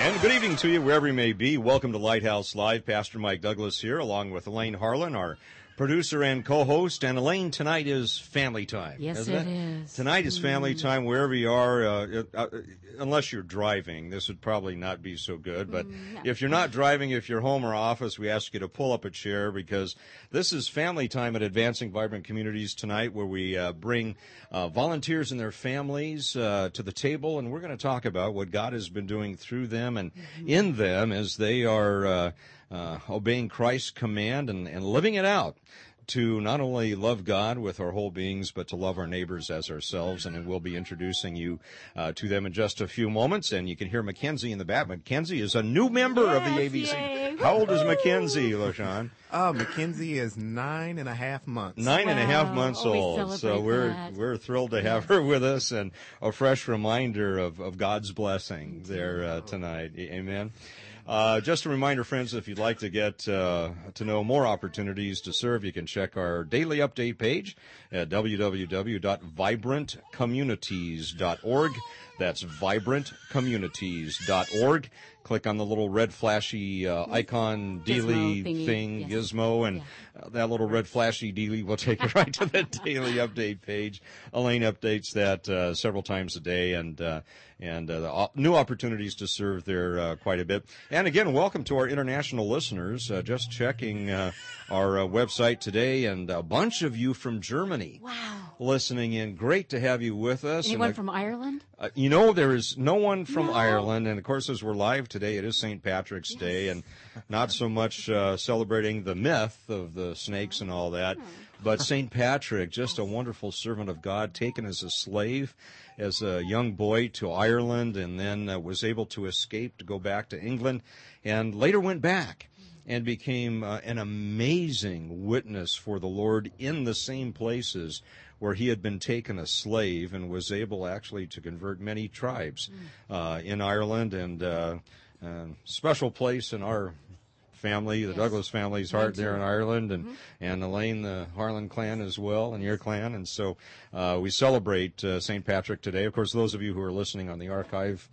And good evening to you, wherever you may be. Welcome to Lighthouse Live. Pastor Mike Douglas here, along with Elaine Harlan, our producer and co-host. And Elaine, tonight is family time. Yes, it, it is. Tonight is family mm. time wherever you are. Uh, uh, unless you're driving, this would probably not be so good. But mm, no. if you're not driving, if you're home or office, we ask you to pull up a chair because this is family time at Advancing Vibrant Communities tonight, where we uh, bring uh, volunteers and their families uh, to the table, and we're going to talk about what God has been doing through them and mm-hmm. in them as they are uh, uh, obeying Christ's command and, and living it out to not only love God with our whole beings, but to love our neighbors as ourselves. And we'll be introducing you uh, to them in just a few moments. And you can hear Mackenzie in the back. Mackenzie is a new member yes, of the AVC. Yay. How old is Mackenzie, Lashone? Oh, Mackenzie is nine and a half months. Nine wow. and a half months oh, old. So we're that. we're thrilled to have her with us and a fresh reminder of, of God's blessing there uh, tonight. Amen. Uh, just a reminder, friends, if you'd like to get uh, to know more opportunities to serve, you can check our daily update page at www.vibrantcommunities.org. That's vibrantcommunities.org click on the little red flashy uh, icon dealy thing, yes. gizmo, and yeah. uh, that little red flashy dealy will take you right to the daily update page. Elaine updates that uh, several times a day, and uh, and uh, new opportunities to serve there uh, quite a bit. And again, welcome to our international listeners. just checking our website today, and a bunch of you from Germany. Wow. Listening in, great to have you with us. Anyone and, from Ireland? You know, there is no one from No. Ireland, and of course, as we're live today, it is St. Patrick's Day, and not so much uh, celebrating the myth of the snakes and all that, but St. Patrick, just a wonderful servant of God, taken as a slave as a young boy to Ireland, and then uh, was able to escape to go back to England, and later went back and became uh, an amazing witness for the Lord in the same places where he had been taken a slave and was able actually to convert many tribes uh, in Ireland and uh, uh, special place in our family, the Yes. Douglas family's heart there in Ireland, and and Elaine, the Harlan clan as well, and your clan, and so uh, we celebrate uh, St. Patrick today. Of course, those of you who are listening on the archive.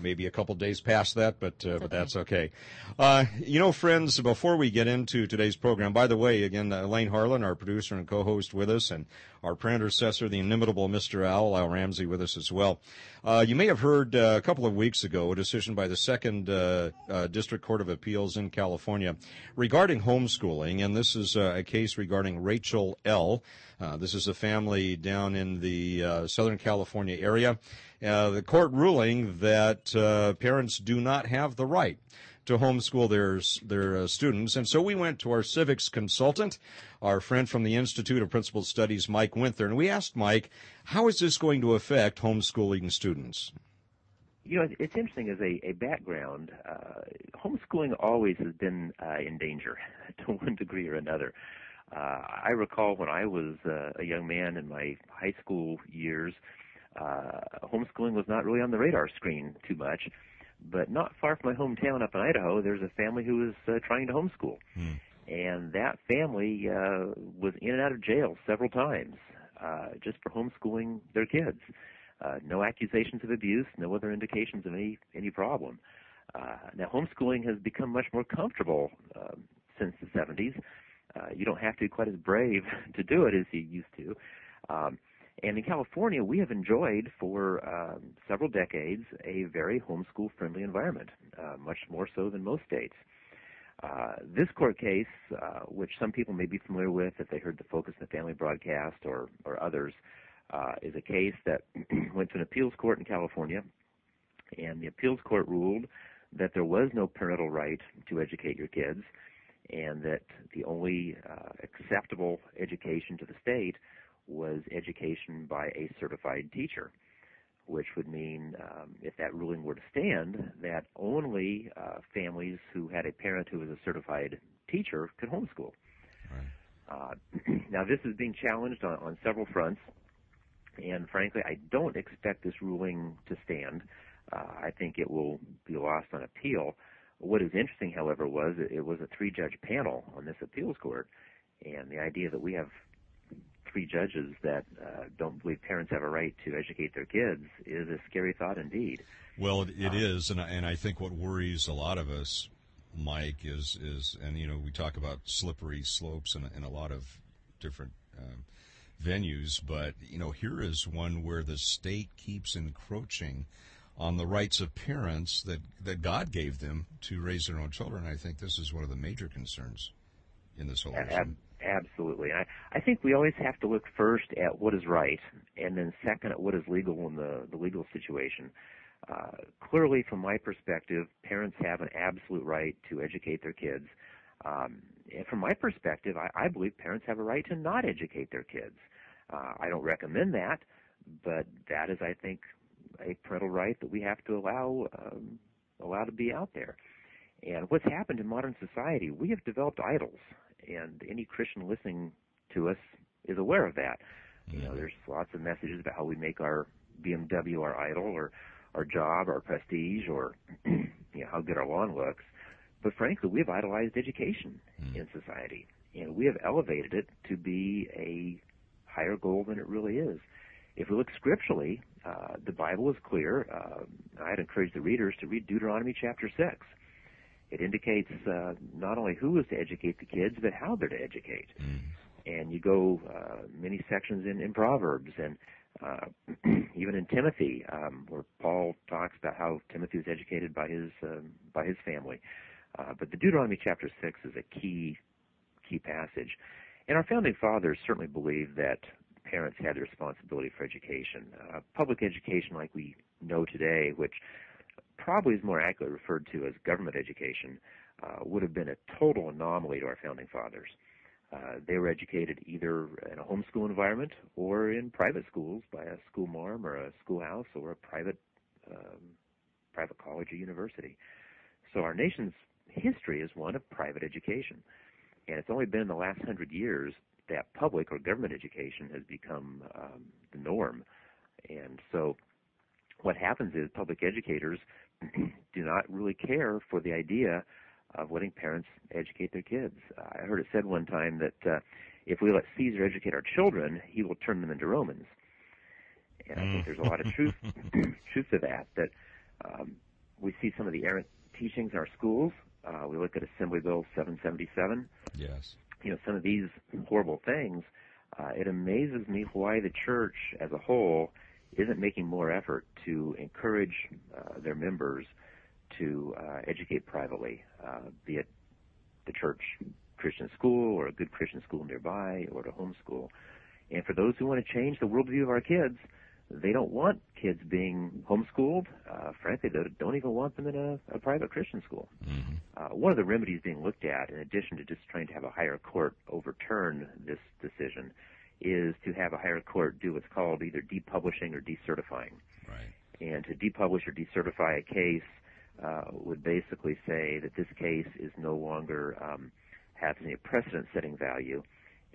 Maybe a couple days past that, but uh, but that's okay. Uh, you know, friends, before we get into today's program, by the way, again, Elaine Harlan, our producer and co-host, with us, and our predecessor, the inimitable Mr. Al, Al Ramsey, with us as well. Uh, you may have heard uh, a couple of weeks ago a decision by the Second uh, uh, District Court of Appeals in California regarding homeschooling, and this is uh, a case regarding Rachel L. Uh, this is a family down in the uh, Southern California area. Uh, the court ruling that uh, parents do not have the right to homeschool their their uh, students, and so we went to our civics consultant, our friend from the Institute of Principle Studies, Mike Winther, and we asked Mike, how is this going to affect homeschooling students? You know, it's interesting as a, a background. Uh, homeschooling always has been uh, in danger to one degree or another. Uh, I recall when I was uh, a young man in my high school years, uh, homeschooling was not really on the radar screen too much. But not far from my hometown up in Idaho, there's a family who was uh, trying to homeschool. And that family uh, was in and out of jail several times uh, just for homeschooling their kids. Uh, no accusations of abuse, no other indications of any any problem. Uh, now, homeschooling has become much more comfortable um, since the 70s. Uh, you don't have to be quite as brave to do it as you used to. Um, And in California, we have enjoyed for um, several decades a very homeschool friendly environment, uh, much more so than most states. Uh, this court case, uh, which some people may be familiar with if they heard the Focus on the Family broadcast or, or others, uh, is a case that went to an appeals court in California, and the appeals court ruled that there was no parental right to educate your kids, and that the only uh, acceptable education to the state was education by a certified teacher, which would mean, um, if that ruling were to stand, that only uh, families who had a parent who was a certified teacher could homeschool. Right. Uh, now, this is being challenged on, on several fronts, and frankly, I don't expect this ruling to stand. Uh, I think it will be lost on appeal. What is interesting, however, was it, it was a three-judge panel on this appeals court, and the idea that we have three judges that uh, don't believe parents have a right to educate their kids is a scary thought indeed. Well, it, it uh, is, and I, and I think what worries a lot of us, Mike, is is and you know we talk about slippery slopes in, in a lot of different uh, venues, but you know here is one where the state keeps encroaching on the rights of parents that that God gave them to raise their own children. I think this is one of the major concerns in this whole issue. Absolutely. I, I think we always have to look first at what is right, and then second at what is legal in the, the legal situation. Uh, clearly, from my perspective, parents have an absolute right to educate their kids. Um, and from my perspective, I, I believe parents have a right to not educate their kids. Uh, I don't recommend that, but that is, I think, a parental right that we have to allow um, allow to be out there. And what's happened in modern society, we have developed idols and any Christian listening to us is aware of that. You know, mm-hmm. there's lots of messages about how we make our BMW our idol, or our job, our prestige, or you know, how good our lawn looks. But frankly, we have idolized education mm. in society, and we have elevated it to be a higher goal than it really is. If we look scripturally, uh, the Bible is clear. Uh, I'd encourage the readers to read Deuteronomy chapter 6. It indicates uh, not only who is to educate the kids, but how they're to educate. Mm. And you go uh, many sections in, in Proverbs and uh, even in Timothy, um, where Paul talks about how Timothy was educated by his um, by his family. Uh, but the Deuteronomy chapter six is a key key passage, and our founding fathers certainly believed that parents had the responsibility for education, uh, public education like we know today, which probably is more accurately referred to as government education, uh, would have been a total anomaly to our founding fathers. Uh, they were educated either in a homeschool environment or in private schools by a school marm or a schoolhouse or a private um, private college or university. So our nation's history is one of private education, and it's only been in the last hundred years that public or government education has become um, the norm. And so, what happens is public educators do not really care for the idea of letting parents educate their kids. I heard it said one time that uh, if we let Caesar educate our children, he will turn them into Romans. And I think there's a lot of truth truth to that. That um, we see some of the errant teachings in our schools. Uh, we look at Assembly Bill 777. Yes. You know some of these horrible things. Uh, it amazes me why the church as a whole isn't making more effort to encourage uh, their members to uh, educate privately, uh, be it the church Christian school or a good Christian school nearby or to homeschool. And for those who want to change the worldview of our kids, they don't want kids being homeschooled. Uh, frankly, they don't even want them in a, a private Christian school. Mm-hmm. Uh, one of the remedies being looked at, in addition to just trying to have a higher court overturn this decision, is to have a higher court do what's called either depublishing or decertifying. Right. And to depublish or decertify a case uh, would basically say that this case is no longer um, having a precedent-setting value,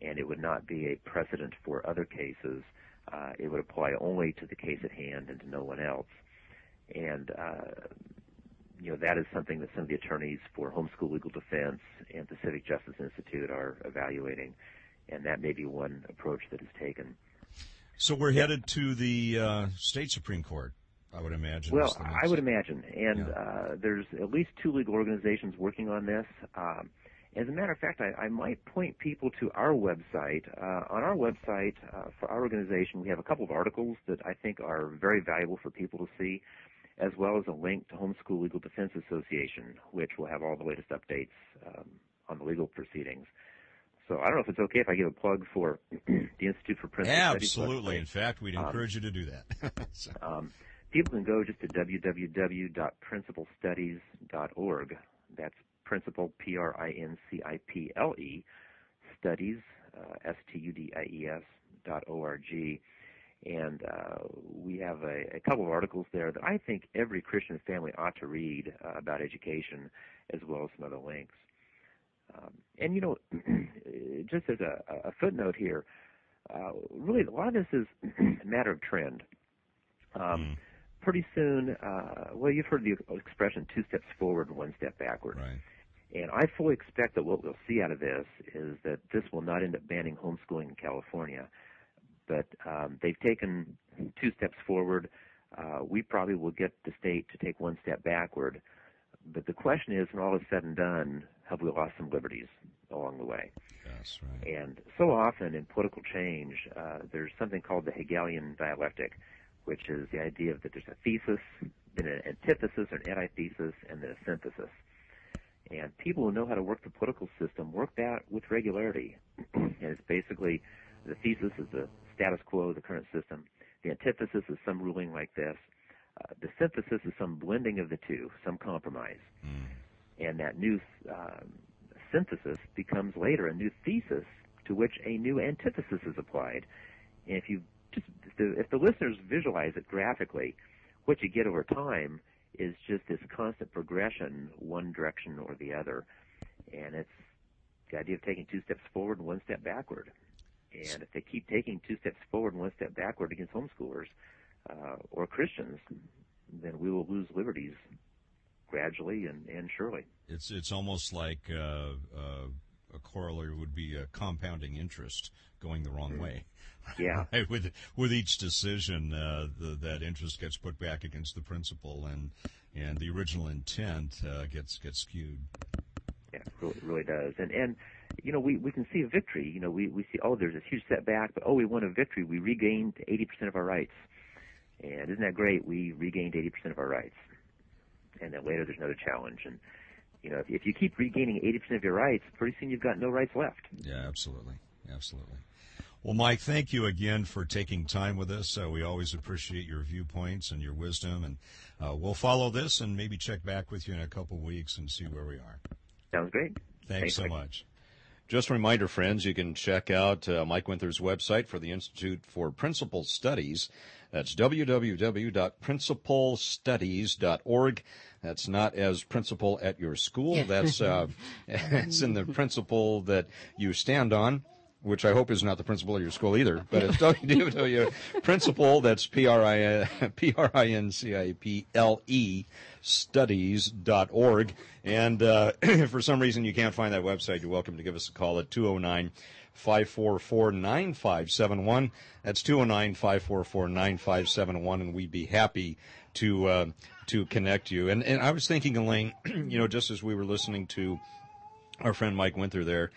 and it would not be a precedent for other cases. Uh, it would apply only to the case at hand and to no one else. And uh, you know that is something that some of the attorneys for Homeschool Legal Defense and the Pacific Justice Institute are evaluating and that may be one approach that is taken. So we're headed to the uh, state supreme court. I would imagine. Well, I would imagine, and yeah. uh, there's at least two legal organizations working on this. Um, as a matter of fact, I, I might point people to our website. Uh, on our website, uh, for our organization, we have a couple of articles that I think are very valuable for people to see, as well as a link to Homeschool Legal Defense Association, which will have all the latest updates um, on the legal proceedings. So I don't know if it's okay if I give a plug for the Institute for Principle Studies. Absolutely. In fact, we'd um, encourage um, you to do that. so. um, people can go just to www.principlestudies.org. That's principle, P-R-I-N-C-I-P-L-E, studies, uh, S-T-U-D-I-E-S dot O-R-G. And uh, we have a, a, couple of articles there that I think every Christian family ought to read uh, about education, as well as some other links. Um, and you know, just as a, a footnote here, uh, really a lot of this is a matter of trend. Um, mm. Pretty soon, uh, well, you've heard the expression two steps forward one step backward. Right. And I fully expect that what we'll see out of this is that this will not end up banning homeschooling in California, but um, they've taken two steps forward. Uh, we probably will get the state to take one step backward. But the question is, when all is said and done, have we lost some liberties along the way? That's right. And so often in political change, uh, there's something called the Hegelian dialectic, which is the idea that there's a thesis, then an antithesis or an antithesis, and then a synthesis. And people who know how to work the political system work that with regularity. and it's basically the thesis is the status quo, the current system. The antithesis is some ruling like this. Uh, the synthesis is some blending of the two, some compromise. Mm. And that new uh, synthesis becomes later a new thesis to which a new antithesis is applied. And if you just if the, if the listeners visualize it graphically, what you get over time is just this constant progression, one direction or the other. And it's the idea of taking two steps forward and one step backward. And if they keep taking two steps forward and one step backward against homeschoolers uh, or Christians, then we will lose liberties gradually and, and surely. It's it's almost like uh, uh, a corollary would be a compounding interest going the wrong way. Yeah. right? With with each decision, uh, the, that interest gets put back against the principal, and and the original intent uh, gets gets skewed. Yeah, really, really does. And and you know, we we can see a victory. You know, we we see oh, there's this huge setback, but oh, we won a victory. We regained 80% of our rights. And isn't that great? We regained 80% of our rights. And then later there's another challenge. And you know, if, if you keep regaining 80% of your rights, pretty soon you've got no rights left. Yeah, absolutely, absolutely. Well, Mike, thank you again for taking time with us. Uh, we always appreciate your viewpoints and your wisdom, and uh, we'll follow this and maybe check back with you in a couple weeks and see where we are. Sounds great. Thanks, Thanks so Mike. much. Just a reminder, friends, you can check out uh, Mike Winther's website for the Institute for Principle Studies. That's www.principlestudies.org. That's not as principal at your school. That's uh, it's in the principle that you stand on which I hope is not the principal of your school either, but it's www principle, that's P-R-I-N-C-I-P-L-E studies.org. And, uh, if for some reason you can't find that website, you're welcome to give us a call at 209 544 9571. That's 209 544 9571, and we'd be happy to, uh, to connect you. And, and I was thinking, Elaine, you know, just as we were listening to our friend Mike Winther there,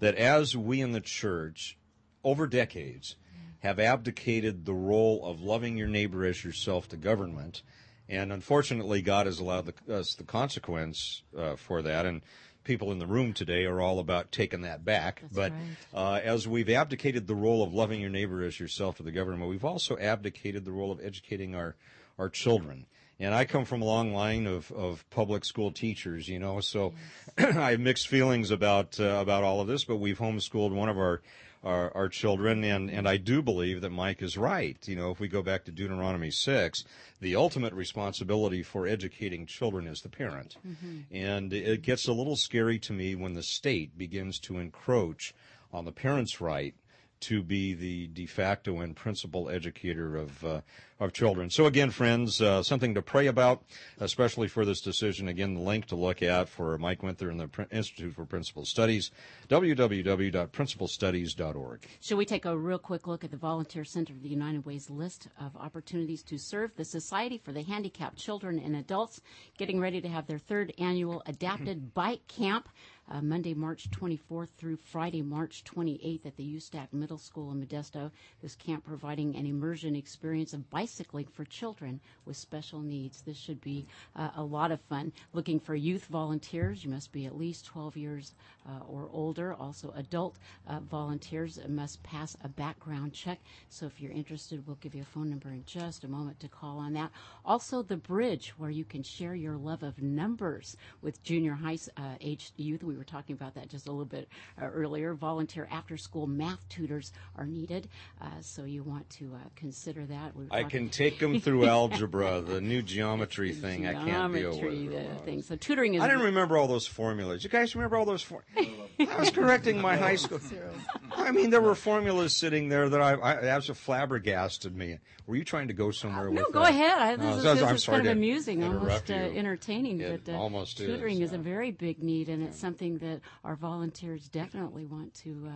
that as we in the church, over decades, have abdicated the role of loving your neighbor as yourself to government, and unfortunately, God has allowed the, us the consequence uh, for that. And people in the room today are all about taking that back. That's but right. uh, as we've abdicated the role of loving your neighbor as yourself to the government, we've also abdicated the role of educating our our children. And I come from a long line of, of public school teachers, you know, so yes. I have mixed feelings about uh, about all of this. But we've homeschooled one of our, our our children, and and I do believe that Mike is right. You know, if we go back to Deuteronomy six, the ultimate responsibility for educating children is the parent, mm-hmm. and it gets a little scary to me when the state begins to encroach on the parent's right to be the de facto and principal educator of uh, of children. So again, friends, uh, something to pray about, especially for this decision. Again, the link to look at for Mike Winther and the Institute for Principle Studies, www.principlestudies.org. Should we take a real quick look at the Volunteer Center of the United Way's list of opportunities to serve the Society for the Handicapped Children and Adults, getting ready to have their third annual Adapted Bike Camp uh, Monday, March 24th through Friday, March 28th at the Ustack Middle School in Modesto. This camp providing an immersion experience of bicycling for children with special needs. This should be uh, a lot of fun. Looking for youth volunteers, you must be at least 12 years uh, or older. Also, adult uh, volunteers must pass a background check. So, if you're interested, we'll give you a phone number in just a moment to call on that. Also, the bridge where you can share your love of numbers with junior high uh, aged youth. We were talking about that just a little bit uh, earlier. Volunteer after school math tutors are needed, uh, so you want to uh, consider that. We I can take them through algebra, the new geometry thing. Geometry, I can't deal with. The thing. So tutoring is. I didn't remember all those formulas. You guys remember all those formulas? I was correcting my high school. I mean, there were formulas sitting there that I, I that was flabbergasted me. Were you trying to go somewhere no, with? No, go that? ahead. I, this, no, is, this is kind of amusing, almost uh, entertaining. It but uh, almost tutoring is, is, a very big need, and it's something that our volunteers definitely want to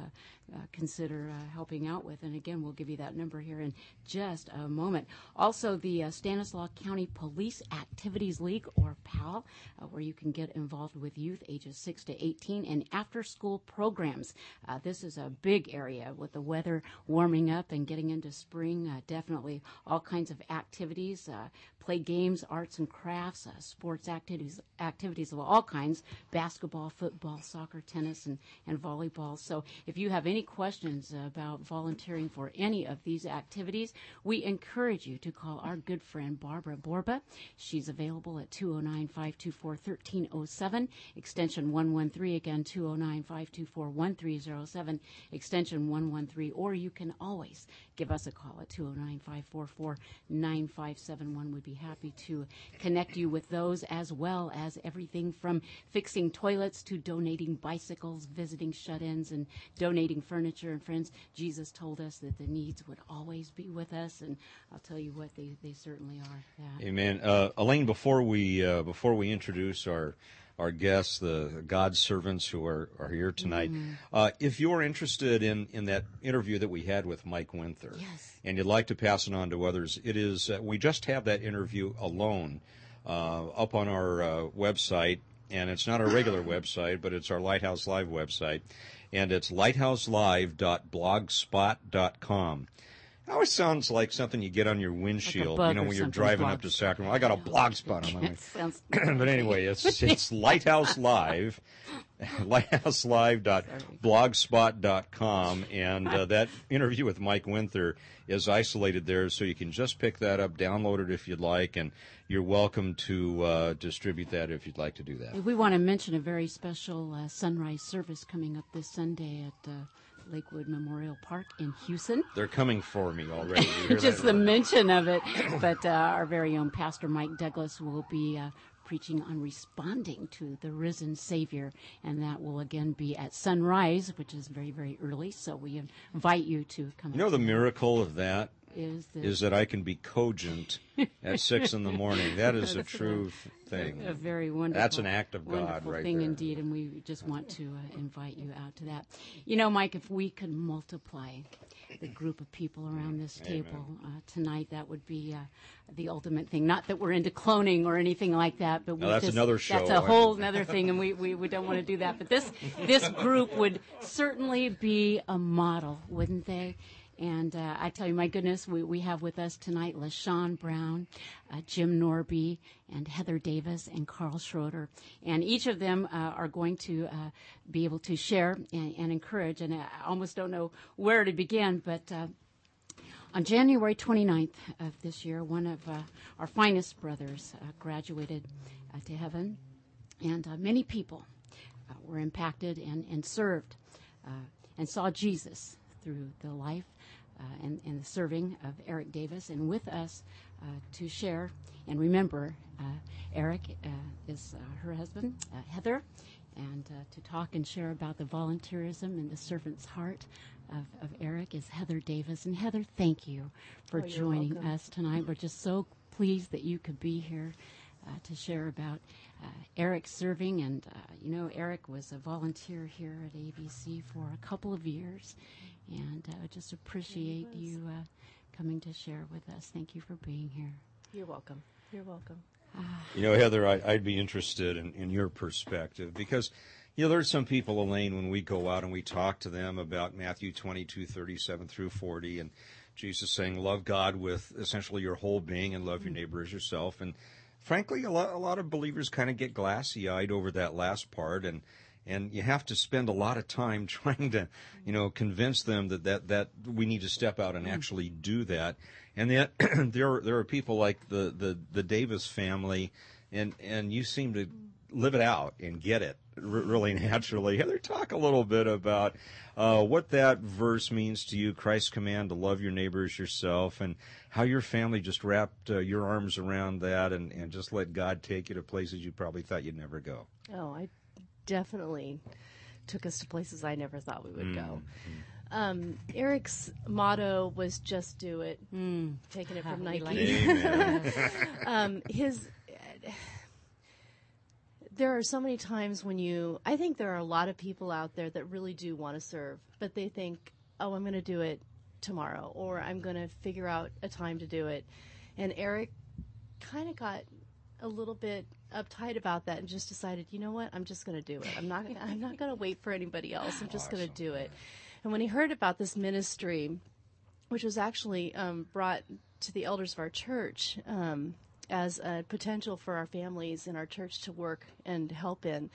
uh, consider uh, helping out with. And again, we'll give you that number here in just a moment. Also, the uh, Stanislaus County Police Activities League, or PAL, uh, where you can get involved with youth ages 6 to 18 and after school programs. Uh, this is a big area with the weather warming up and getting into spring. Uh, definitely all kinds of activities play games, arts and crafts, sports activities, activities of all kinds basketball, football, soccer, tennis, and, and volleyball. So if you have any any questions about volunteering for any of these activities, we encourage you to call our good friend Barbara Borba. She's available at 209 524 1307, extension 113, again 209 524 1307, extension 113, or you can always give us a call at 209 544 9571. We'd be happy to connect you with those as well as everything from fixing toilets to donating bicycles, visiting shut ins, and donating furniture. And friends, Jesus told us that the needs would always be with us, and I'll tell you what, they, they certainly are. That. Amen. Uh, Elaine, before we uh, before we introduce our our guests, the God's servants who are, are here tonight. Mm-hmm. Uh, if you're interested in, in that interview that we had with Mike Winther, yes. and you'd like to pass it on to others, it is uh, we just have that interview alone uh, up on our uh, website, and it's not our regular website, but it's our Lighthouse Live website, and it's lighthouselive.blogspot.com. It always sounds like something you get on your windshield, like you know, when you're driving up to Sacramento. I got a blog spot on my sounds But anyway, it's it's Lighthouse Live, lighthouselive.blogspot.com, and uh, that interview with Mike Winther is isolated there, so you can just pick that up, download it if you'd like, and you're welcome to uh, distribute that if you'd like to do that. We want to mention a very special uh, sunrise service coming up this Sunday at. Lakewood Memorial Park in Hughson. They're coming for me already. Just the mention of it. But uh, our very own Pastor Mike Douglas will be uh, preaching on responding to the risen Savior, and that will again be at sunrise, which is very, very early. So we invite you to come. You know the miracle of that is that, is that I can be cogent at six in the morning. That is a true thing. A very wonderful. That's an act of God, right thing there. indeed, and we just want to uh, invite you out to that. You know, Mike, if we could multiply the group of people around this table uh, tonight, that would be uh, the ultimate thing. Not that we're into cloning or anything like that, but no, that's just, another show. That's a whole other thing, and we, we, we don't want to do that. But this this group would certainly be a model, wouldn't they? And uh, I tell you, my goodness, we, we have with us tonight Lashone Brown, uh, Jim Norby, and Heather Davis, and Carl Schroder. And each of them uh, are going to uh, be able to share and, and, encourage. And I almost don't know where to begin, but uh, on January 29th of this year, one of uh, our finest brothers graduated to heaven. And many people were impacted and, and served and saw Jesus through the life uh, and, and, the serving of Eric Davis, and with us uh, to share and remember uh, Eric is her husband, Heather, And uh, to talk and share about the volunteerism and the servant's heart of, of Eric is Heather Davis. And Heather, thank you for Oh, joining welcome. us tonight. We're just so pleased that you could be here uh, to share about uh, Eric serving. And, uh, you know, Eric was a volunteer here at AVC for a couple of years. And uh, just appreciate you uh, coming to share with us. Thank you for being here. You're welcome. You're welcome. You know, Heather, I, I'd be interested in, in your perspective because, you know, there's some people, Elaine, when we go out and we talk to them about Matthew 22, 37 through 40, and Jesus saying, love God with essentially your whole being and love your neighbor as yourself. And frankly, a lot, a lot of believers kind of get glassy eyed over that last part. And, and you have to spend a lot of time trying to, you know, convince them that, that, that we need to step out and actually do that. And there are, there are people like the, the, the Davis family and, and you seem to live it out and get it really naturally. Heather, talk a little bit about uh, what that verse means to you, Christ's command to love your neighbors yourself, and how your family just wrapped uh, your arms around that and, and just let God take you to places you probably thought you'd never go. Oh, I definitely took us to places I never thought we would go. Mm-hmm. Um, Eric's motto was "Just do it." Taking it from we Nike. like um, his there are so many times when you i think there are a lot of people out there that really do want to serve but they think oh i'm going to do it tomorrow or i'm going to figure out a time to do it and eric kind of got a little bit uptight about that and just decided you know what i'm just going to do it i'm not i'm not going to wait for anybody else i'm just going to do it and when he heard about this ministry which was actually um, brought to the elders of our church um, as a potential for our families in our church to work and help in.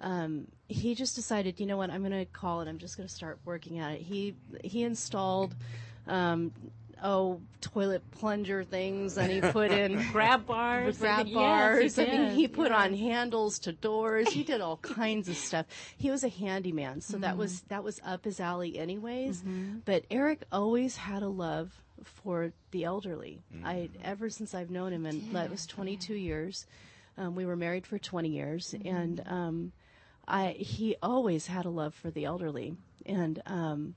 Um, he just decided, you know what, I'm going to call it. I'm just going to start working at it. He he installed. Um, Oh, toilet plunger things, and he put in Grab bars. grab Yes, bars. he I mean, he put Yeah. on handles to doors. He did all kinds of stuff. He was a handyman, so that was Mm-hmm. that was up his alley, anyways. But Eric always had a love for the elderly. I ever since I've known him, and that was 22 years. Um, we were married for 20 years, Mm-hmm. and um, I he always had a love for the elderly, and um,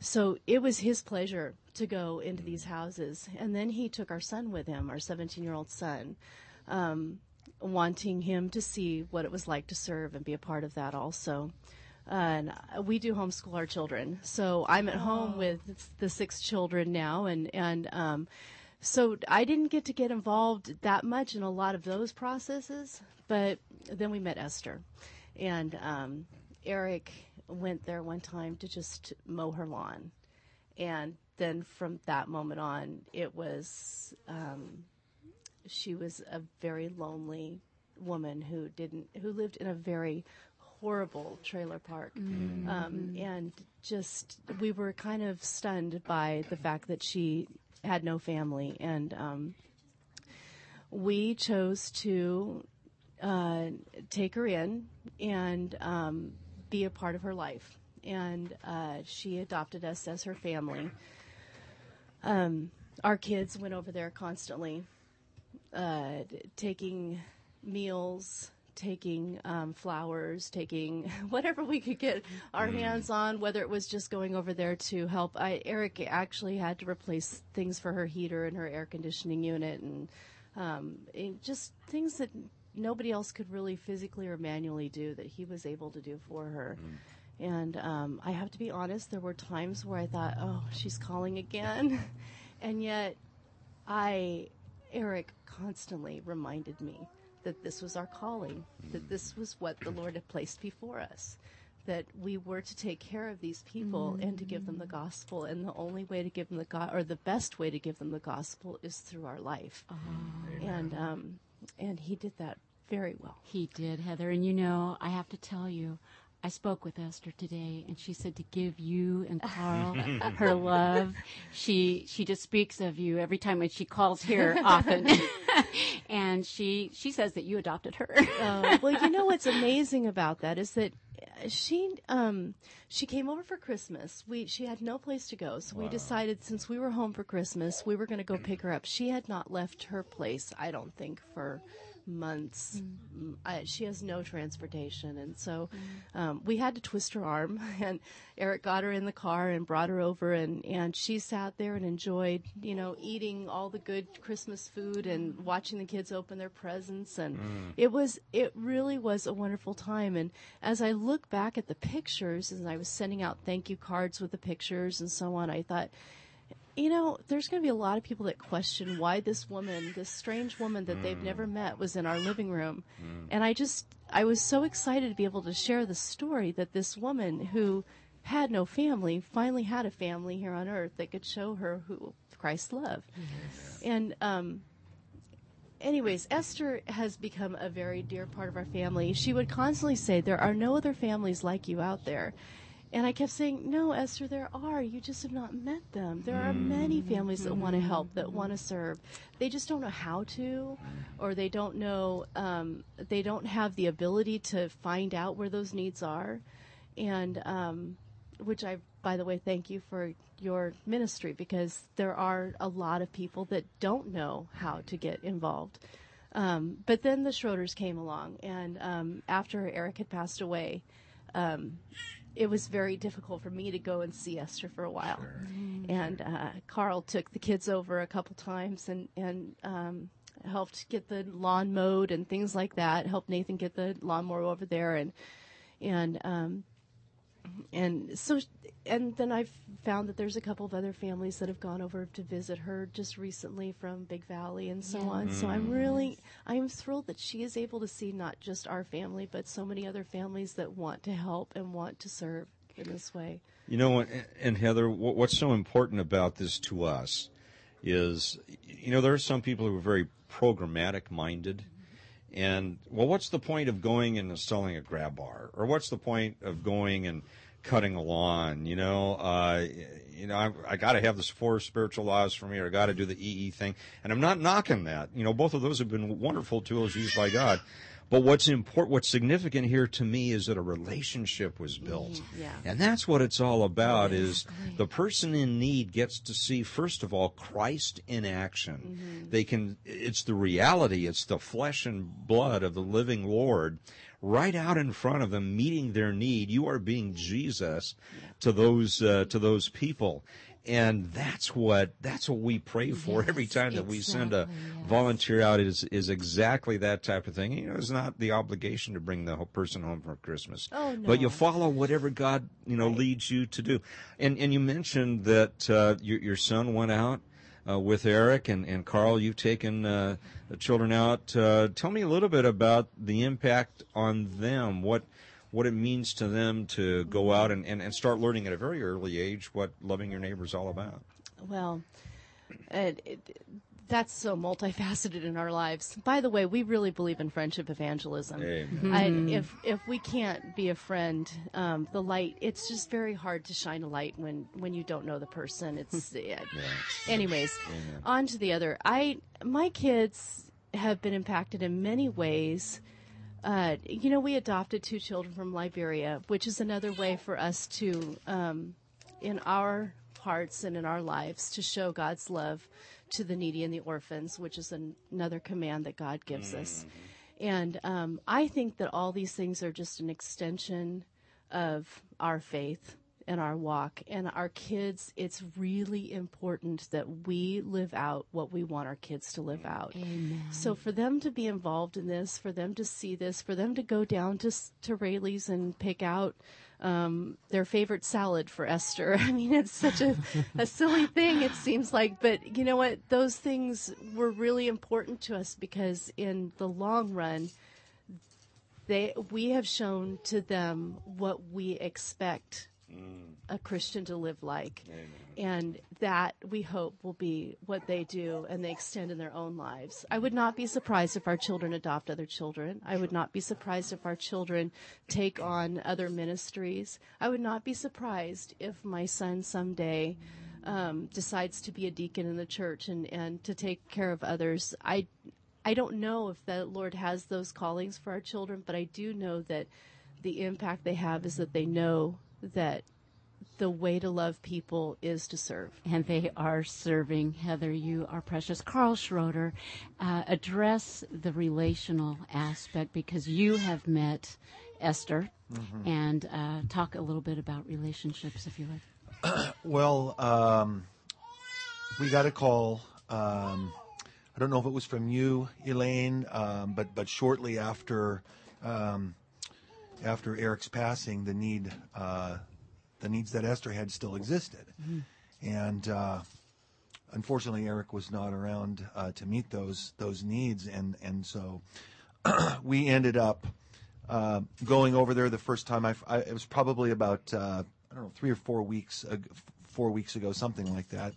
so it was his pleasure to go into these houses. And then he took our son with him, our 17 year old son, um, wanting him to see what it was like to serve and be a part of that also. And we do homeschool our children. So I'm at home with the six children now. And, and, um, so I didn't get to get involved that much in a lot of those processes, but then we met Esther. And, um, Eric went there one time to just mow her lawn. And then from that moment on, it was um, she was a very lonely woman who didn't who lived in a very horrible trailer park, um, and just we were kind of stunned by the fact that she had no family, and um, we chose to uh, take her in and um, be a part of her life. And uh, she adopted us as her family. Um, our kids went over there constantly, uh, taking meals, taking um, flowers, taking whatever we could get our hands on. Whether it was just going over there to help. I, Eric actually had to replace things for her heater and her air conditioning unit, and um, it just things that nobody else could really physically or manually do that he was able to do for her. And um, I have to be honest, there were times where I thought, oh, she's calling again. and yet, I, Eric constantly reminded me that this was our calling, that this was what the Lord had placed before us, that we were to take care of these people and to give them the gospel. And the only way to give them the go- or the best way to give them the gospel is through our life. And um, and he did that very well. He did, Heather. And you know, I have to tell you, I spoke with Esther today, and she said to give you and Carl her love. She she just speaks of you every time when she calls here often, and she she says that you adopted her. Uh, well, you know what's amazing about that is that she um, she came over for Christmas. We she had no place to go, so we decided since we were home for Christmas, we were going to go pick her up. She had not left her place, I don't think, for months. Mm. I, she has no transportation, and so um, we had to twist her arm. And Eric got her in the car and brought her over, and and she sat there and enjoyed, you know, eating all the good Christmas food and watching the kids open their presents, and mm. it was it really was a wonderful time. And as I look back at the pictures, and I was sending out thank you cards with the pictures and so on, I thought you know, there's going to be a lot of people that question why this woman, this strange woman that mm. they've never mm. met, was in our living room. Mm. And I just, I was so excited to be able to share the story that this woman who had no family finally had a family here on earth that could show her who Christ loved. Yes. And, um, anyways, Esther has become a very dear part of our family. She would constantly say, There are no other families like you out there. And I kept saying, No, Esther, there are. You just have not met them. There are many mm-hmm. families that want to help, that want to serve. They just don't know how to, or they don't know, um, they don't have the ability to find out where those needs are. And, um, which I, by the way, thank you for your ministry because there are a lot of people that don't know how to get involved. Um, but then the Schroders came along, and um, after Eric had passed away, um, it was very difficult for me to go and see Esther for a while. Sure. And uh, Carl took the kids over a couple times and and um, helped get the lawn mowed and things like that. Helped Nathan get the lawnmower over there and and um, and so and then I've found that there's a couple of other families that have gone over to visit her just recently from Big Valley and so on. Mm. So I'm really I'm thrilled that she is able to see not just our family but so many other families that want to help and want to serve in this way. You know, and Heather, what's so important about this to us is, you know, there are some people who are very programmatic minded. And well, what's the point of going and installing a grab bar, or what's the point of going and cutting a lawn? You know, uh, you know, I, I got to have the four spiritual laws for me, or I got to do the EE thing. And I'm not knocking that. You know, both of those have been wonderful tools used by God. But what's important, what's significant here to me is that a relationship was built. Mm-hmm. Yeah. And that's what it's all about is the person in need gets to see, first of all, Christ in action. Mm-hmm. They can, it's the reality, it's the flesh and blood of the living Lord right out in front of them, meeting their need. You are being Jesus to those, uh, to those people and that's what that's what we pray for yes, every time that exactly, we send a yes. volunteer out is is exactly that type of thing. You know, it's not the obligation to bring the whole person home for Christmas, oh, no. but you follow whatever God you know right. leads you to do. And and you mentioned that uh, your your son went out. Uh, with Eric and, and Carl, you've taken uh, the children out. Uh, tell me a little bit about the impact on them. What what it means to them to go out and, and, and start learning at a very early age what loving your neighbor is all about. Well, it, it, that's so multifaceted in our lives. By the way, we really believe in friendship evangelism. I, if if we can't be a friend, um, the light it's just very hard to shine a light when when you don't know the person. It's yeah. anyways. Amen. On to the other. I my kids have been impacted in many ways uh, you know, we adopted two children from Liberia, which is another way for us to, um, in our hearts and in our lives, to show God's love to the needy and the orphans, which is an, another command that God gives mm-hmm. us. And um, I think that all these things are just an extension of our faith and our walk. And our kids, it's really important that we live out what we want our kids to live out. Amen. So for them to be involved in this, for them to see this, for them to go down to, to Raley's and pick out um, their favorite salad for Esther. I mean, it's such a, a silly thing, it seems like. But you know what? Those things were really important to us because in the long run, they, we have shown to them what we expect a Christian to live like. Amen. And that we hope will be what they do and they extend in their own lives. I would not be surprised if our children adopt other children. I would not be surprised if our children take on other ministries. I would not be surprised if my son someday um, decides to be a deacon in the church and, and to take care of others. I, I don't know if the Lord has those callings for our children, but I do know that the impact they have is that they know that the way to love people is to serve. And they are serving. Heather, you are precious. Carl Schroder, uh, address the relational aspect because you have met Esther mm-hmm. and uh, talk a little bit about relationships, if you would. well, um, we got a call. Um, I don't know if it was from you, Elaine, um, but but shortly after um, after Eric's passing, the need uh, the needs that Esther had still existed, mm-hmm. and uh, unfortunately, Eric was not around uh, to meet those those needs, and and so we ended up uh, going over there the first time. I, I it was probably about uh, I don't know three or four weeks four weeks ago, something like that.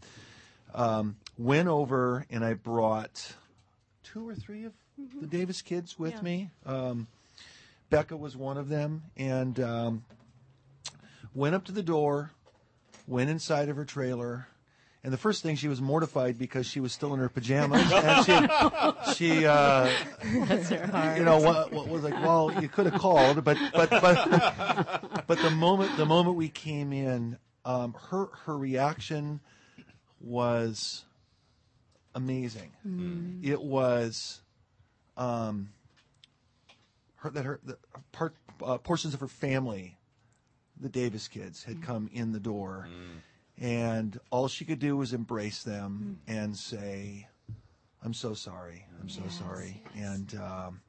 Um, went over and I brought two or three of mm-hmm. the Davis kids with yeah. me. Um, Becca was one of them, and um, went up to the door, went inside of her trailer, and the first thing she was mortified because she was still in her pajamas, and she, she, uh, you know, what, what, was like, well, you could have called, but, but, but, but the moment, the moment we came in, um, her, her reaction was amazing. Mm. It was, um, her, that her, the part, uh, portions of her family the Davis kids had come in the door, mm. and all she could do was embrace them mm. and say, "I'm so sorry. I'm so yes, sorry." Yes. And um,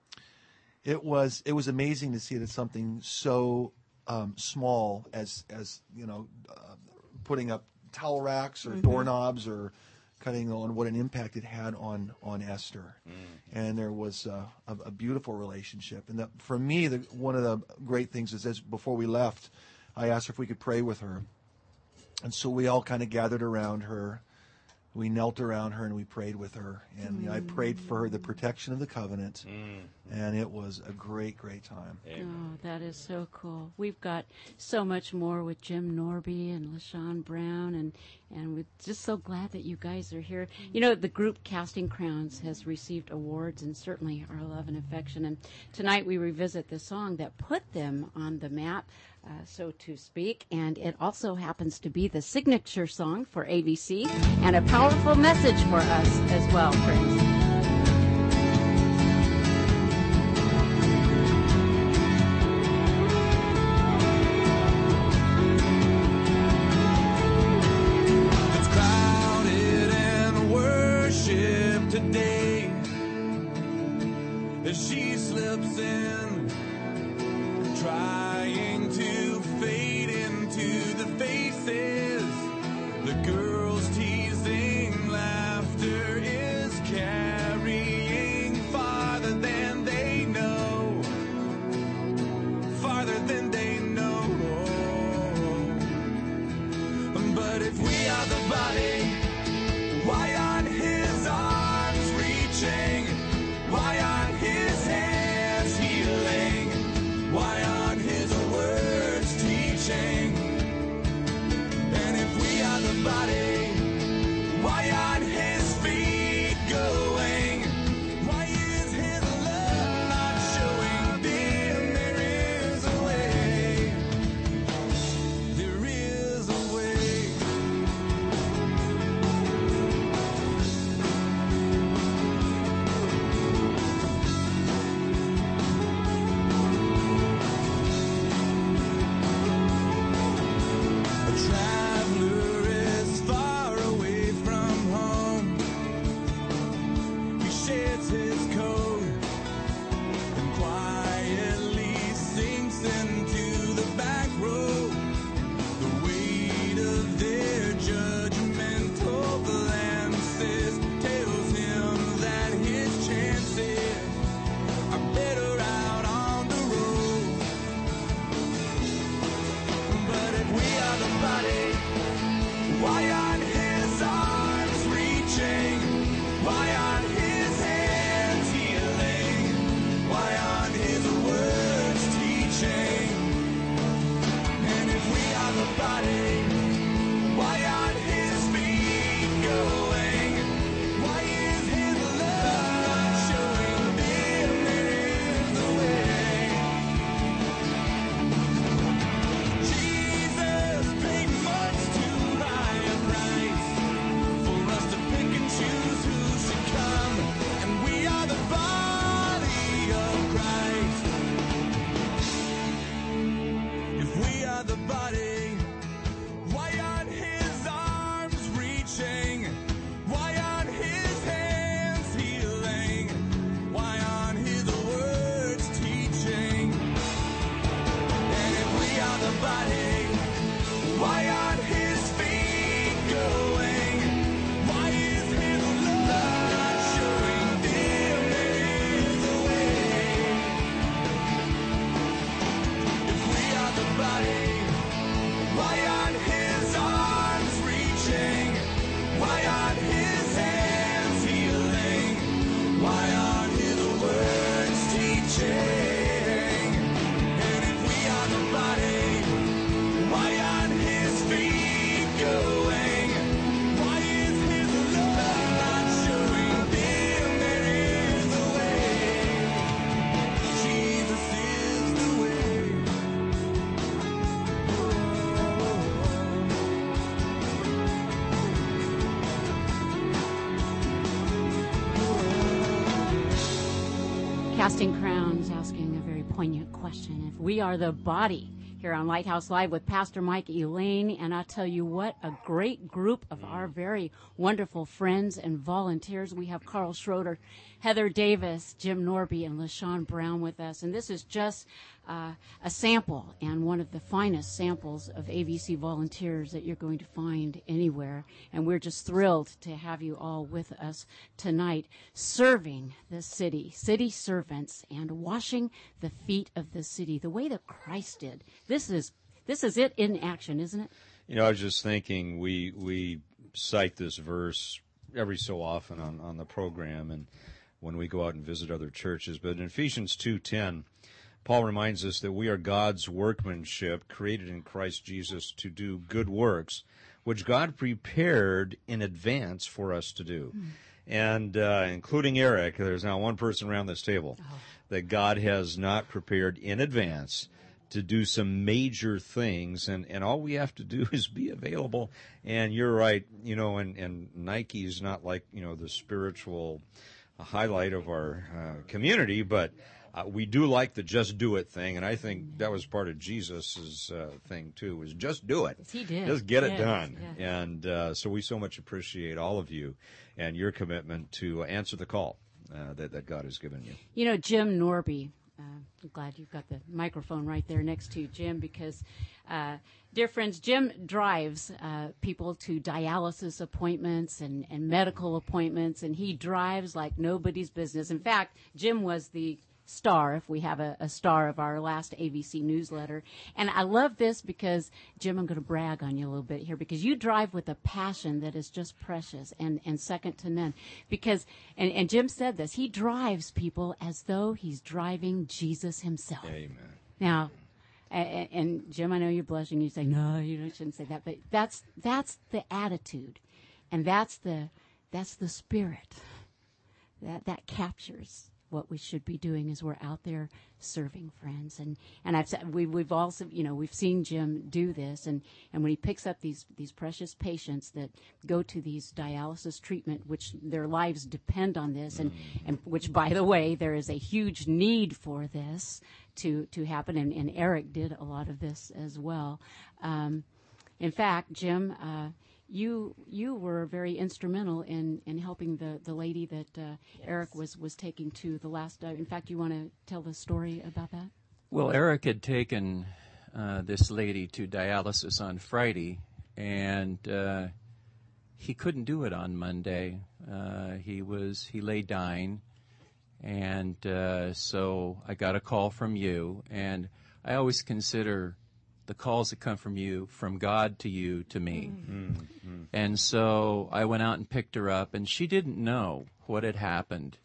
it was it was amazing to see that something so um, small as as you know, uh, putting up towel racks or mm-hmm. doorknobs or cutting on what an impact it had on on Esther, mm. and there was uh, a, a, beautiful relationship. And that, for me, the, one of the great things is as before we left, I asked her if we could pray with her. And so we all kind of gathered around her. We knelt around her and we prayed with her. And mm. I prayed for her the protection of the covenant. Mm. And it was a great, great time. Amen. Oh, that is so cool. We've got so much more with Jim Norby and Lashone Brown. And, and we're just so glad that you guys are here. You know, the group Casting Crowns has received awards and certainly our love and affection. And tonight we revisit the song that put them on the map uh, so to speak. And it also happens to be the signature song for AVC and a powerful message for us as well, friends. Asking a very poignant question. If we are the body here on Lighthouse Live with Pastor Mike Elaine, and I tell you what, a great group of mm. our very wonderful friends and volunteers. We have Carl Schroder, Heather Davis, Jim Norby, and Lashone Brown with us. And this is just uh, a sample and one of the finest samples of AVC volunteers that you're going to find anywhere. And we're just thrilled to have you all with us tonight, serving the city, city servants, and washing the feet of the city the way that Christ did. This is this is it in action, isn't it? You know, I was just thinking we we cite this verse every so often on, on the program and when we go out and visit other churches. But in Ephesians two ten, Paul reminds us that we are God's workmanship, created in Christ Jesus to do good works, which God prepared in advance for us to do. Mm. And uh, including Eric, there's now one person around this table oh. that God has not prepared in advance to do some major things and, and all we have to do is be available and you're right you know and, and nike's not like you know the spiritual highlight of our uh, community but uh, we do like the just do it thing, and I think that was part of Jesus's uh, thing too. Was just do it. He did. Just get it done. Yeah. And uh, so we so much appreciate all of you and your commitment to answer the call uh, that that God has given you. You know, Jim Norby. Uh, I'm glad you've got the microphone right there next to you, Jim, because, uh, dear friends, Jim drives people to dialysis appointments and, and medical appointments, and he drives like nobody's business. In fact, Jim was the star, if we have a, a, star of our last AVC newsletter. And I love this because, Jim, I'm going to brag on you a little bit here because you drive with a passion that is just precious and, and second to none. Because, and, and Jim said this, he drives people as though he's driving Jesus himself. Amen. Now, and, and Jim, I know you're blushing. You say, no, you shouldn't say that. But that's, that's the attitude. And that's the, that's the spirit that, that captures what we should be doing is we're out there serving friends. And and I've said we we've also you know we've seen Jim do this. And and when he picks up these these precious patients that go to these dialysis treatment which their lives depend on this and and which by the way there is a huge need for this to to happen. And, and Eric did a lot of this as well. Um, in fact Jim uh, you you were very instrumental in, in helping the, the lady that uh, yes. Eric was, was taking to the last. Uh, in fact, you want to tell the story about that? Well, Eric had taken uh, this lady to dialysis on Friday, and uh, he couldn't do it on Monday. Uh, he was he lay dying, and uh, so I got a call from you, and I always consider the calls that come from you, from God to you, to me. Mm-hmm. And so I went out and picked her up, and she didn't know what had happened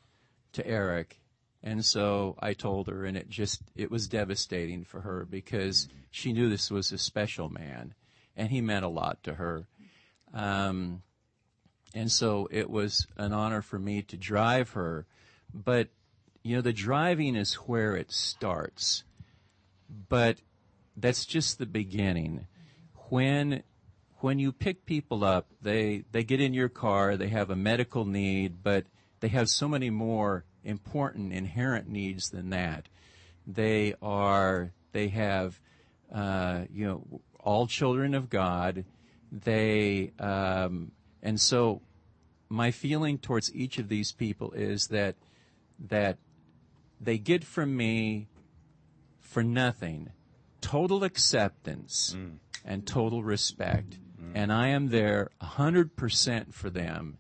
to Eric. And so I told her, and it just, it was devastating for her because she knew this was a special man, and he meant a lot to her. Um, and so it was an honor for me to drive her. But, you know, the driving is where it starts. But that's just the beginning. When when you pick people up, they they get in your car, they have a medical need, but they have so many more important inherent needs than that. They are they have uh, you know, all children of God. They um, and so my feeling towards each of these people is that that they get from me for nothing total acceptance mm. and total respect mm. and i am there 100% for them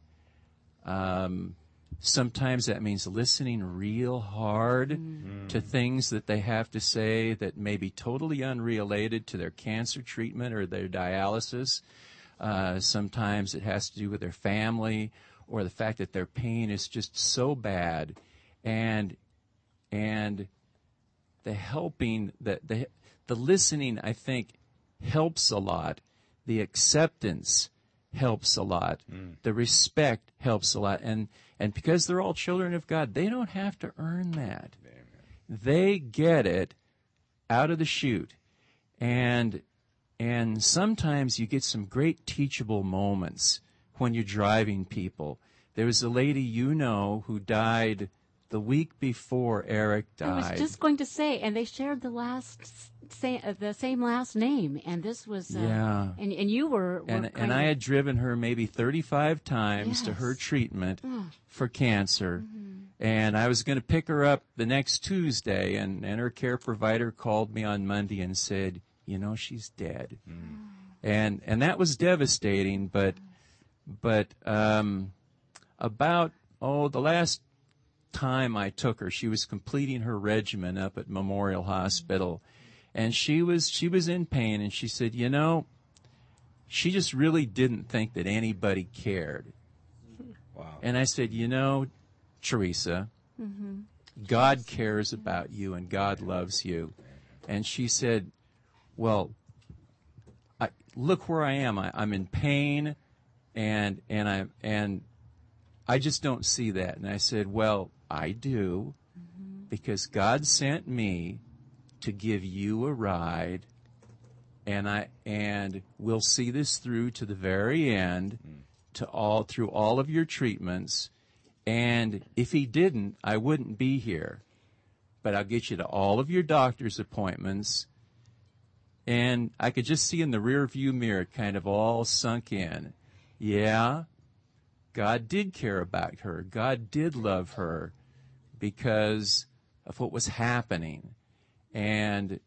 um, sometimes that means listening real hard mm. to things that they have to say that may be totally unrelated to their cancer treatment or their dialysis uh, sometimes it has to do with their family or the fact that their pain is just so bad, and and the helping the the the listening I think helps a lot. The acceptance helps a lot. Mm. The respect helps a lot, and and because they're all children of God, they don't have to earn that. Amen. They get it out of the chute, and and sometimes you get some great teachable moments when you're driving people. There was a lady you know who died the week before Eric died. I was just going to say, and they shared the last uh, the same last name, and this was uh, yeah, and and you were, were and and I had driven her maybe thirty five times yes. to her treatment oh. for cancer. Mm-hmm. And I was going to pick her up the next Tuesday, and, and her care provider called me on Monday and said, you know she's dead mm. and and that was devastating but but um, about oh the last time I took her she was completing her regimen up at Memorial Hospital and she was she was in pain and she said you know she just really didn't think that anybody cared wow and I said you know Teresa mm-hmm. God cares about you and God loves you and she said well, I, look where I am. I, am in pain, and and I and I just don't see that. And I said, well, I do, mm-hmm. because God sent me to give you a ride, and I and we'll see this through to the very end, mm. to all through all of your treatments. And if he didn't, I wouldn't be here. But I'll get you to all of your doctor's appointments and I could just see in the rear view mirror kind of all sunk in. Yeah, God did care about her. God did love her because of what was happening. And,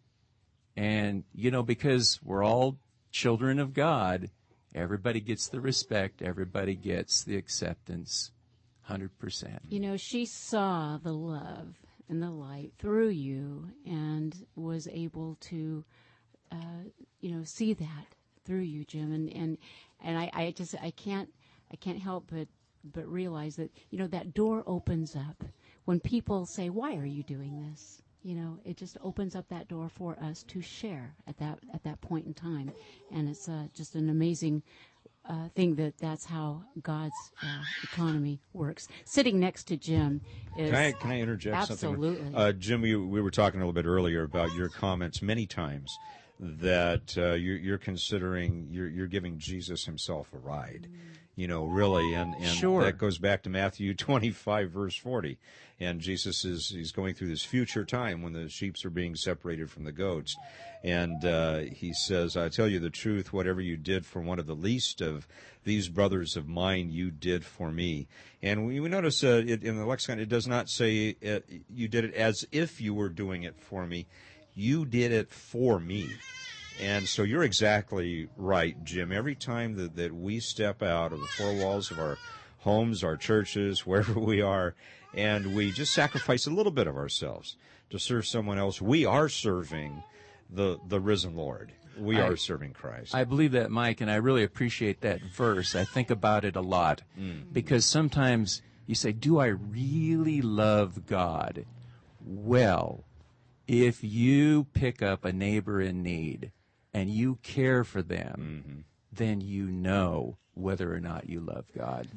and, you know, because we're all children of God, everybody gets the respect, everybody gets the acceptance. 100%. You know, she saw the love and the light through you and was able to uh, you know, see that through you, Jim, and and and I, I just I can't I can't help but but realize that you know that door opens up when people say, "Why are you doing this?" You know, it just opens up that door for us to share at that at that point in time, and it's uh, just an amazing uh, thing that that's how God's uh, economy works. Sitting next to Jim is. Can I, can I interject absolutely. something? Absolutely. Uh, Jim, we, we were talking a little bit earlier about your comments many times that uh, you're, you're, considering you're, you're, giving Jesus himself a ride, you know, really, and, and sure. that goes back to Matthew 25 verse 40, and Jesus is he's going through this future time when the sheep are being separated from the goats, and uh, he says, "I tell you the truth, whatever you did for one of the least of these brothers of mine, you did for me." And we, we notice uh, it, in the lexicon, it does not say uh, you did it as if you were doing it for me you did it for me. And so you're exactly right, Jim. Every time that, that we step out of the four walls of our homes, our churches, wherever we are, and we just sacrifice a little bit of ourselves to serve someone else, we are serving the, the risen Lord. We I, are serving Christ. I believe that, Mike, and I really appreciate that verse. I think about it a lot mm. because sometimes you say, Do I really love God? Well, if you pick up a neighbor in need and you care for them, mm-hmm. then you know whether or not you love God.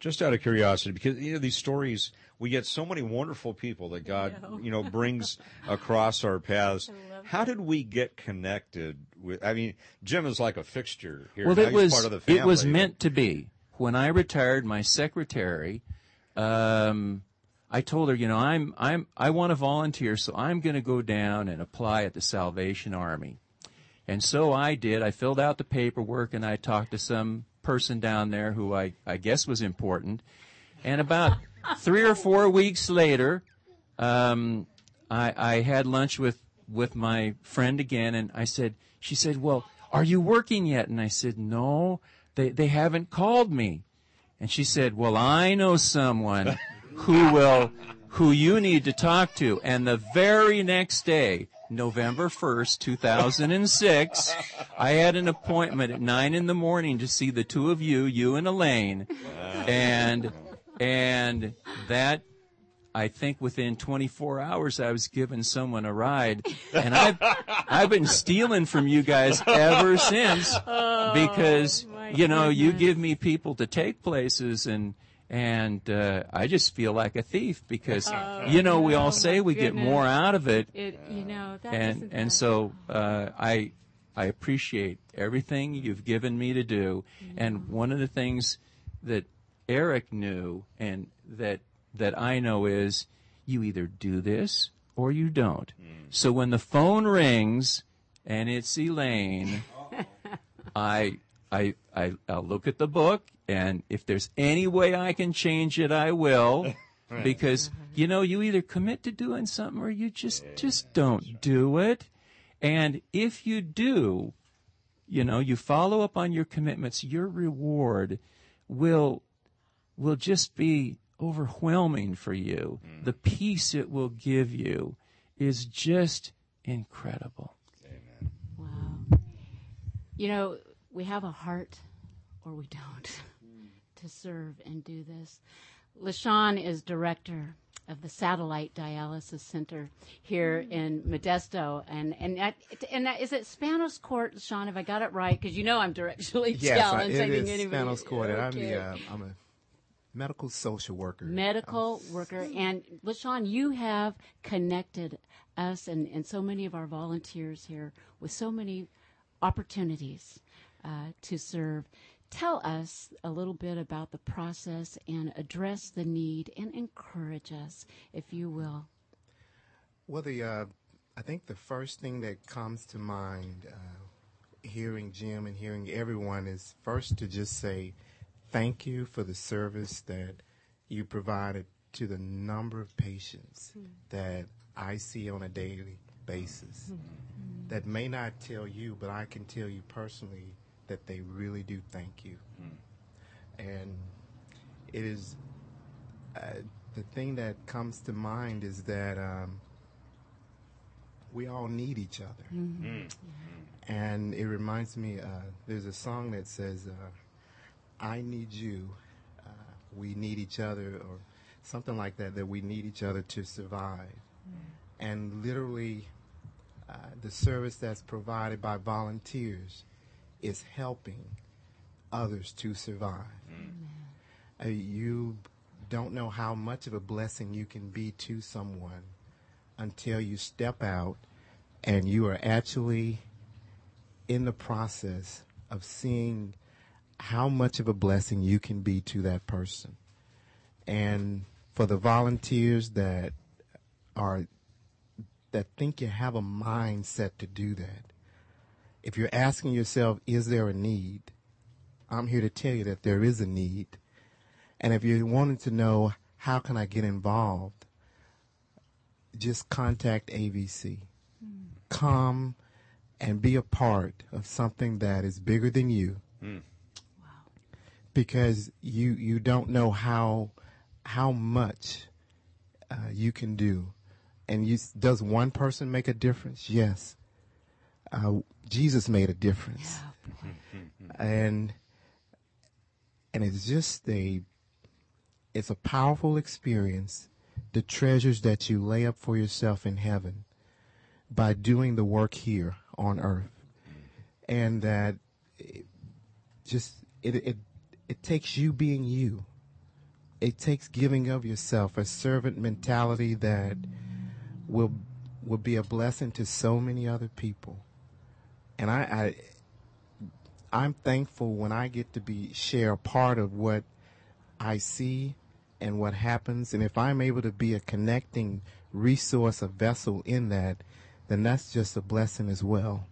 Just out of curiosity, because you know these stories, we get so many wonderful people that God, you know, brings across our paths. How did we get connected with? I mean, Jim is like a fixture here. Well, now it was part of the family, it was meant to be. When I retired, my secretary. Um, I told her, you know, I'm I'm I want to volunteer, so I'm going to go down and apply at the Salvation Army. And so I did. I filled out the paperwork and I talked to some person down there who I, I guess was important. And about three or four weeks later, um, I, I had lunch with, with my friend again and I said, she said, well, are you working yet? And I said, no, they, they haven't called me. And she said, well, I know someone who will, who you need to talk to. And the very next day, November 1st, 2006, I had an appointment at 9 in the morning to see the two of you, you and Elaine. And, and that I think within 24 hours I was giving someone a ride, and I've I've been stealing from you guys ever since oh, because you know you give me people to take places and and uh, I just feel like a thief because you know we all say we get more out of it, It, you know, that and and that- so uh, I I appreciate everything you've given me to do, and one of the things that Eric knew and that that I know is you either do this or you don't. So when the phone rings and it's Elaine, I I I I'll look at the book and if there's any way I can change it, I will. Because mm-hmm. you know, you either commit to doing something or you just just don't do it. And if you do, you know, you follow up on your commitments, your reward will will just be overwhelming for you. Mm. The peace it will give you is just incredible. Amen. Wow. You know, we have a heart or we don't to serve and do this. Lashone is director of the Satellite Dialysis Center here in Modesto. And, and, that, and that, is it Spanos Court, Lashone, if I got it right? Because you know I'm directionally Yes, challenged. I it is anybody- Spanos Court, and I'm the uh, I'm a medical social worker. medical worker. And Lashone, you have connected us and, and so many of our volunteers here with so many opportunities uh, to serve. Tell us a little bit about the process and address the need and encourage us, if you will. Well, the uh, I think the first thing that comes to mind, uh, hearing Jim and hearing everyone, is first to just say thank you for the service that you provided to the number of patients that I see on a daily basis. That may not tell you, but I can tell you personally that they really do thank you. And it is uh, the thing that comes to mind is that um, we all need each other. And it reminds me, uh, there's a song that says, uh, I need you, uh, we need each other, or something like that, that we need each other to survive. And literally, uh, the service that's provided by volunteers is helping others to survive. Uh, you don't know how much of a blessing you can be to someone until you step out and you are actually in the process of seeing how much of a blessing you can be to that person. And for the volunteers that are that think you have a mindset to do that, if you're asking yourself, is there a need? I'm here to tell you that there is a need. And if you're wanting to know how can I get involved, just contact AVC. Come and be a part of something that is bigger than you. Wow. Because you you don't know how how much uh, you can do. And you, does one person make a difference? Yes. Uh, Jesus made a difference. And and it's just a it's a powerful experience the treasures that you lay up for yourself in heaven by doing the work here on earth. And that it just it it it takes you being you. It takes giving of yourself a servant mentality that will will be a blessing to so many other people and i i I'm thankful when I get to be share a part of what I see and what happens. And if I'm able to be a connecting resource, a vessel in that, then that's just a blessing as well.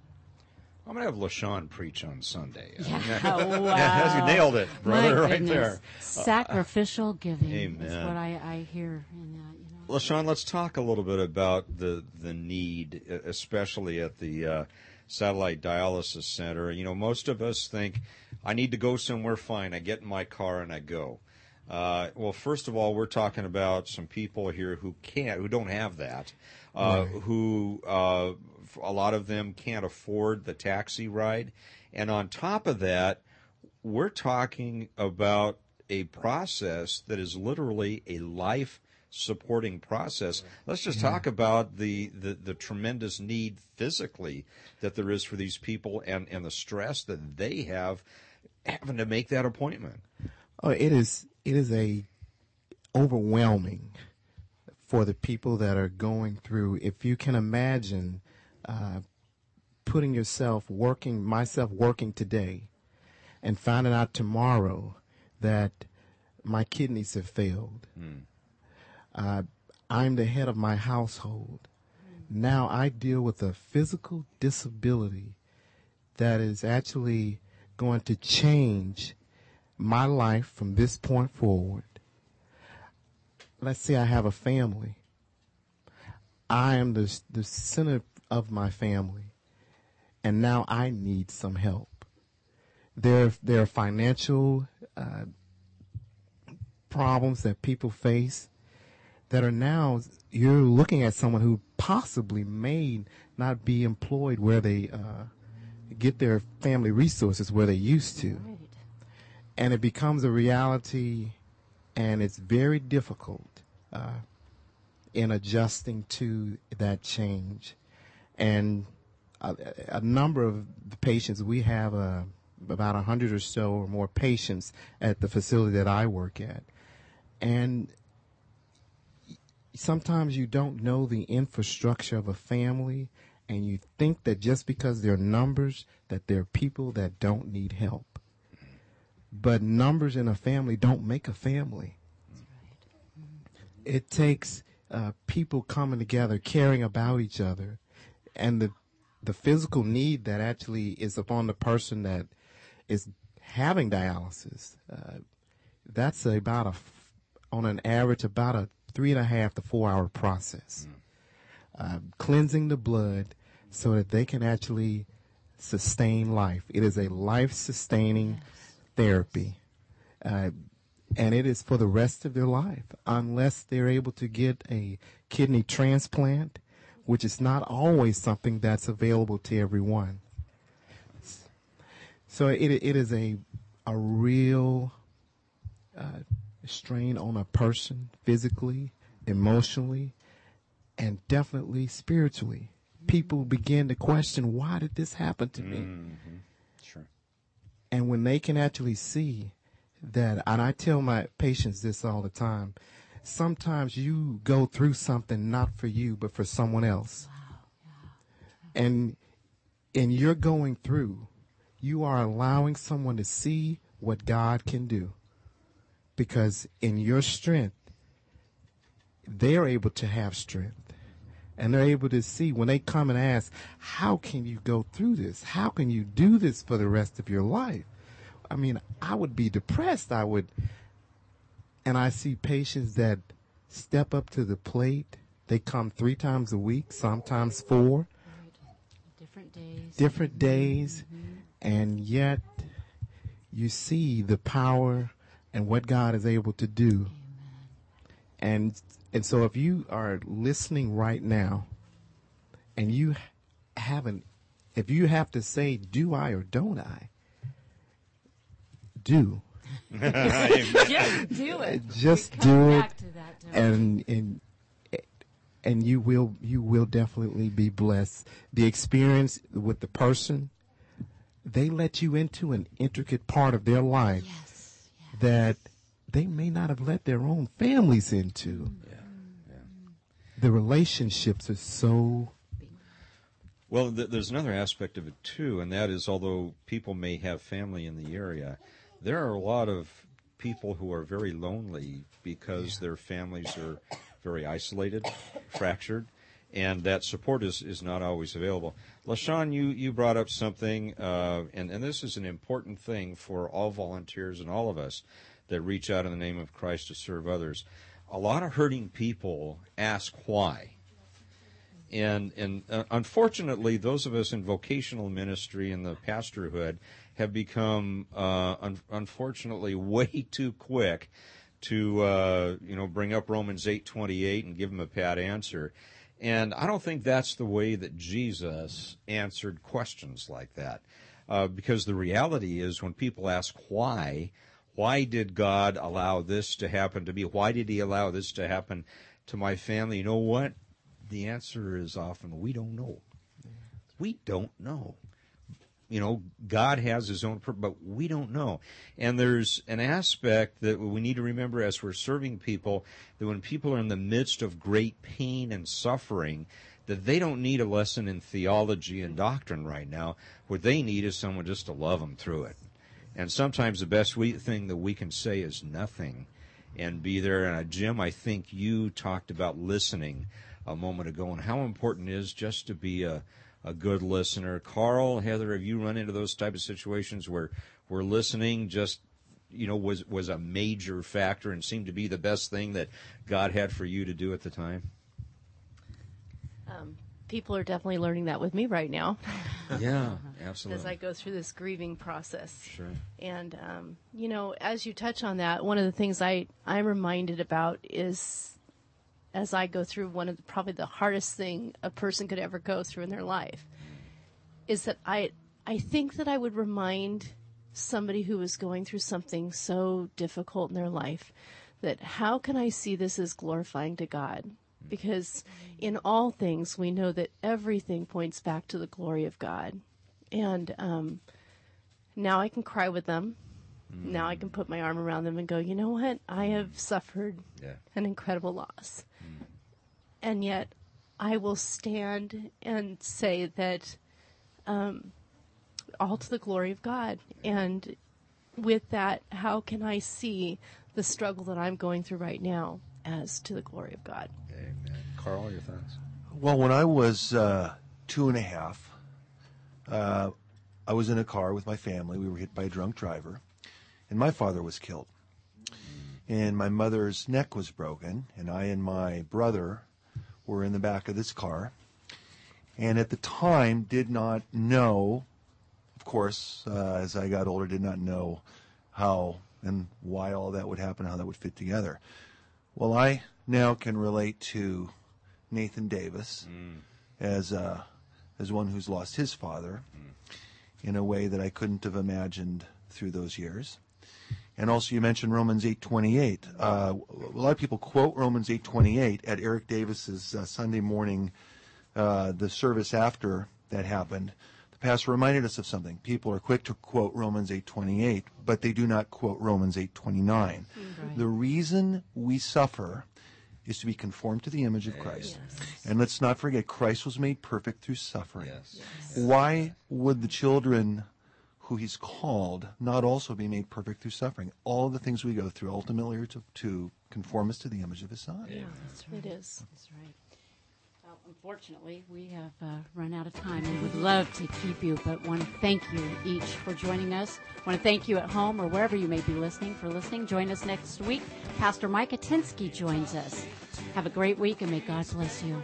I'm going to have Lashone preach on Sunday. Yeah, wow. you nailed it, brother, My right there. Sacrificial giving is Amen. what I, I hear in that. You know. Lashone, let's talk a little bit about the the need, especially at the uh, satellite dialysis center. You know, most of us think, I need to go somewhere. Fine, I get in my car and I go. Uh, well, first of all, we're talking about some people here who can't, who don't have that, uh, who uh, a lot of them can't afford the taxi ride, and on top of that, we're talking about a process that is literally a life supporting process. Let's just talk about the, the, the tremendous need physically that there is for these people and, and the stress that they have having to make that appointment. Oh, it is it is a overwhelming for the people that are going through. If you can imagine uh, putting yourself working, myself working today, and finding out tomorrow that my kidneys have failed. Uh, I'm the head of my household. Now I deal with a physical disability that is actually going to change my life from this point forward. Let's say I have a family. I am the, the center of my family, and now I need some help. There, there are financial uh, problems that people face that are now you're looking at someone who possibly may not be employed where they uh, get their family resources where they used to. Right. and it becomes a reality and it's very difficult uh, in adjusting to that change. And a, a number of the patients we have uh, about a hundred or so or more patients at the facility that I work at. And sometimes you don't know the infrastructure of a family and you think that just because they're numbers that there are people that don't need help. But numbers in a family don't make a family. It takes uh, people coming together caring about each other and the the physical need that actually is upon the person that is having dialysis uh, that's about a on an average about a three and a half to four hour process. Uh, cleansing the blood so that they can actually sustain life. It is a life sustaining therapy. Uh, and it is for the rest of their life unless they're able to get a kidney transplant which is not always something that's available to everyone. So it, it is a a real uh, strain on a person physically, emotionally, and definitely spiritually. People begin to question, why did this happen to me? Mm-hmm. Sure. And when they can actually see that, and I tell my patients this all the time, sometimes you go through something not for you, but for someone else. Wow. And, and you're going through, you are allowing someone to see what God can do. Because in your strength, they're able to have strength. And they're able to see when they come and ask, how can you go through this? How can you do this for the rest of your life? I mean, I would be depressed. I would, and I see patients that step up to the plate. They come three times a week, sometimes four, Different days. different days, mm-hmm. and yet you see the power and what God is able to do. And and so if you are listening right now and you haven't if you have to say do I or don't I do Just do it. just We come do it to that, don't and and and you will you will definitely be blessed the experience with the person they let you into an intricate part of their life yes. Yes. that they may not have let their own families into Yeah. yeah. the relationships are so Well, th- there's another aspect of it too, and that is although people may have family in the area, there are a lot of people who are very lonely because their families are very isolated, fractured, and that support is, is not always available. Lashone, you, you brought up something, uh, and, and this is an important thing for all volunteers and all of us that reach out in the name of Christ to serve others. A lot of hurting people ask why. And, and uh, unfortunately, those of us in vocational ministry and the pastorhood have become, uh, un- unfortunately, way too quick to, uh, you know, bring up Romans 8:28 and give them a pat answer. And I don't think that's the way that Jesus answered questions like that. Uh, because the reality is when people ask why, why did God allow this to happen to me? Why did he allow this to happen to my family? You know what? The answer is often we don't know. We don't know you know, God has his own, but we don't know. And there's an aspect that we need to remember as we're serving people that when people are in the midst of great pain and suffering, that they don't need a lesson in theology and doctrine right now. What they need is someone just to love them through it. And sometimes the best we, thing that we can say is nothing and be there. And Jim, I think you talked about listening a moment ago and how important it is just to be a, a good listener. Carl, Heather, have you run into those type of situations where where listening just you know was was a major factor and seemed to be the best thing that God had for you to do at the time? Um, people are definitely learning that with me right now. yeah, absolutely. As I go through this grieving process. Sure. And um, you know, as you touch on that, one of the things I I'm reminded about is as I go through one of the, probably the hardest thing a person could ever go through in their life is that I I think that I would remind somebody who is going through something so difficult in their life that how can I see this as glorifying to God? Because in all things we know that everything points back to the glory of God, and um, now I can cry with them Mm. Now I can put my arm around them and go, you know what? I have suffered yeah. an incredible loss. And yet I will stand and say that um, all to the glory of God. And with that, how can I see the struggle that I'm going through right now as to the glory of God? Amen. Carl, your thoughts? Well, when I was uh, two and a half, uh, I was in a car with my family. We were hit by a drunk driver and my father was killed. And my mother's neck was broken, and I and my brother were in the back of this car. And at the time, did not know, of course, uh, as I got older, did not know how and why all that would happen, how that would fit together. Well, I now can relate to Nathan Davis mm. as uh, as one who's lost his father mm. in a way that I couldn't have imagined through those years. And also, you mentioned Romans 8:28. Uh, a lot of people quote Romans 8:28 at Eric Davis's uh, Sunday morning, uh, the service after that happened. The pastor reminded us of something. People are quick to quote Romans 8:28, but they do not quote Romans 8:29. Right. The reason we suffer is to be conformed to the image of Christ. Yes. And let's not forget, Christ was made perfect through suffering. Yes. Yes. Why would the children who he's called not also be made perfect through suffering. All the things we go through ultimately are to, to conform us to the image of his son. Yeah, that's right. It is. That's right. Well, unfortunately, we have uh, run out of time and would love to keep you, but want to thank you each for joining us. want to thank you at home or wherever you may be listening for listening. Join us next week. Pastor Mike Atinsky joins us. Have a great week and may God bless you.